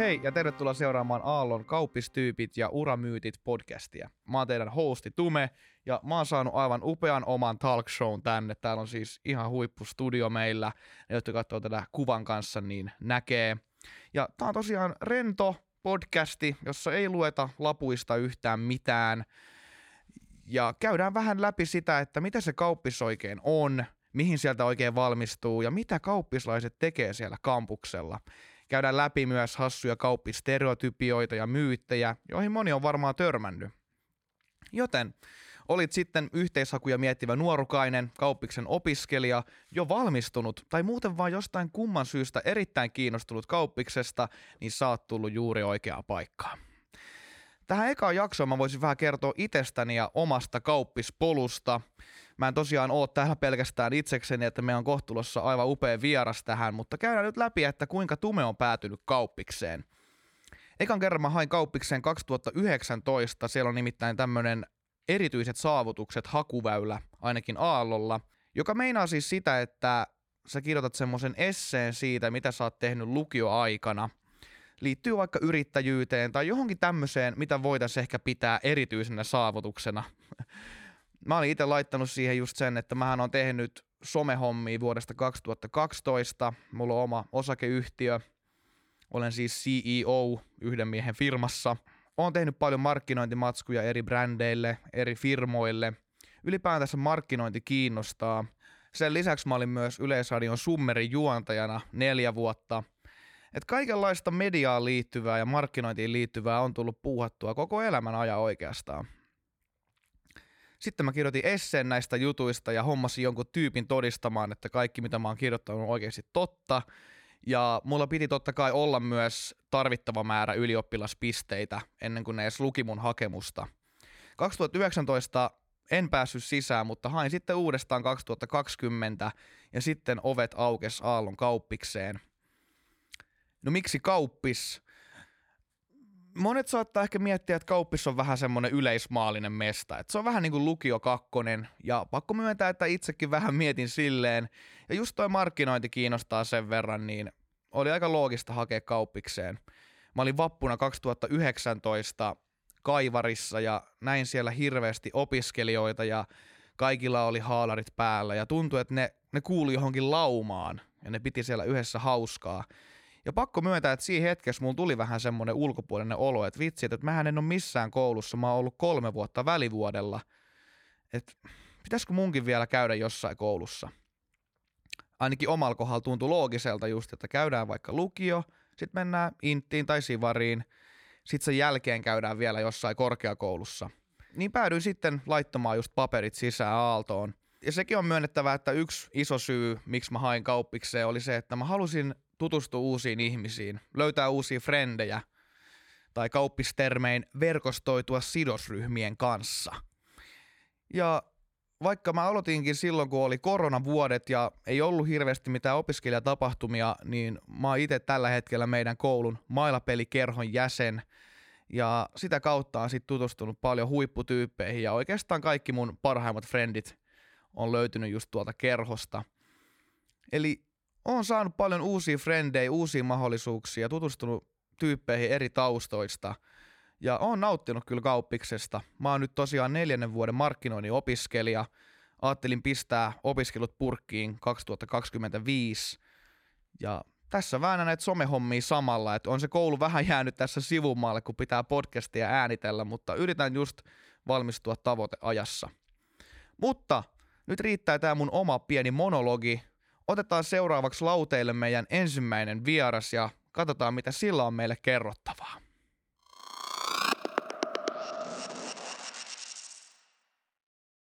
Hei ja tervetuloa seuraamaan Aallon kauppistyypit ja uramyytit podcastia. Mä oon teidän hosti Tume ja mä oon saanut aivan upean oman talk tänne. Täällä on siis ihan huippustudio meillä. Ne, jotka katsoo tätä kuvan kanssa, niin näkee. Ja tää on tosiaan rento podcasti, jossa ei lueta lapuista yhtään mitään. Ja käydään vähän läpi sitä, että mitä se kauppis oikein on, mihin sieltä oikein valmistuu ja mitä kauppislaiset tekee siellä kampuksella. Käydään läpi myös hassuja kauppistereotypioita ja myyttejä, joihin moni on varmaan törmännyt. Joten olit sitten yhteishakuja miettivä nuorukainen, kauppiksen opiskelija, jo valmistunut tai muuten vaan jostain kumman syystä erittäin kiinnostunut kauppiksesta, niin saat tullut juuri oikeaa paikkaa. Tähän ekaan jaksoon mä voisin vähän kertoa itsestäni ja omasta kauppispolusta. Mä en tosiaan oo täällä pelkästään itsekseni, että me on kohtulossa aivan upea vieras tähän, mutta käydään nyt läpi, että kuinka Tume on päätynyt kauppikseen. Ekan kerran mä hain kauppikseen 2019, siellä on nimittäin tämmönen erityiset saavutukset hakuväylä, ainakin Aallolla, joka meinaa siis sitä, että sä kirjoitat semmoisen esseen siitä, mitä sä oot tehnyt lukioaikana – liittyy vaikka yrittäjyyteen tai johonkin tämmöiseen, mitä voitaisiin ehkä pitää erityisenä saavutuksena. Mä olin itse laittanut siihen just sen, että mähän on tehnyt somehommia vuodesta 2012. Mulla on oma osakeyhtiö. Olen siis CEO yhden miehen firmassa. Olen tehnyt paljon markkinointimatskuja eri brändeille, eri firmoille. Ylipäätänsä markkinointi kiinnostaa. Sen lisäksi mä olin myös Yleisradion Summerin juontajana neljä vuotta – että kaikenlaista mediaan liittyvää ja markkinointiin liittyvää on tullut puuhattua koko elämän ajan oikeastaan. Sitten mä kirjoitin esseen näistä jutuista ja hommasin jonkun tyypin todistamaan, että kaikki mitä mä oon kirjoittanut on oikeasti totta. Ja mulla piti totta kai olla myös tarvittava määrä ylioppilaspisteitä ennen kuin ne edes luki mun hakemusta. 2019 en päässyt sisään, mutta hain sitten uudestaan 2020 ja sitten ovet aukes Aallon kauppikseen – No miksi kauppis? Monet saattaa ehkä miettiä, että kauppis on vähän semmoinen yleismaallinen mesta. Että se on vähän niin kuin lukio kakkonen. Ja pakko myöntää, että itsekin vähän mietin silleen. Ja just toi markkinointi kiinnostaa sen verran, niin oli aika loogista hakea kauppikseen. Mä olin vappuna 2019 Kaivarissa ja näin siellä hirveästi opiskelijoita ja kaikilla oli haalarit päällä ja tuntui, että ne, ne kuuli johonkin laumaan ja ne piti siellä yhdessä hauskaa. Ja pakko myöntää, että siinä hetkessä mulla tuli vähän semmoinen ulkopuolinen olo, että vitsi, että mähän en ole missään koulussa, mä oon ollut kolme vuotta välivuodella, että pitäisikö munkin vielä käydä jossain koulussa. Ainakin omalla kohdalla tuntui loogiselta just, että käydään vaikka lukio, sitten mennään inttiin tai sivariin, sitten sen jälkeen käydään vielä jossain korkeakoulussa. Niin päädyin sitten laittamaan just paperit sisään Aaltoon. Ja sekin on myönnettävä, että yksi iso syy, miksi mä hain kauppikseen, oli se, että mä halusin tutustua uusiin ihmisiin, löytää uusia frendejä tai kauppistermein verkostoitua sidosryhmien kanssa. Ja vaikka mä aloitinkin silloin, kun oli koronavuodet ja ei ollut hirveästi mitään opiskelijatapahtumia, niin mä oon itse tällä hetkellä meidän koulun mailapelikerhon jäsen. Ja sitä kautta on sitten tutustunut paljon huipputyyppeihin ja oikeastaan kaikki mun parhaimmat frendit on löytynyt just tuolta kerhosta. Eli oon saanut paljon uusia frendejä, uusia mahdollisuuksia, tutustunut tyyppeihin eri taustoista ja oon nauttinut kyllä kauppiksesta. Mä oon nyt tosiaan neljännen vuoden markkinoinnin opiskelija. Ajattelin pistää opiskelut purkkiin 2025 ja tässä vähän näitä somehommia samalla, että on se koulu vähän jäänyt tässä sivumaalle, kun pitää podcastia äänitellä, mutta yritän just valmistua tavoiteajassa. Mutta nyt riittää tämä mun oma pieni monologi otetaan seuraavaksi lauteille meidän ensimmäinen vieras ja katsotaan, mitä sillä on meille kerrottavaa.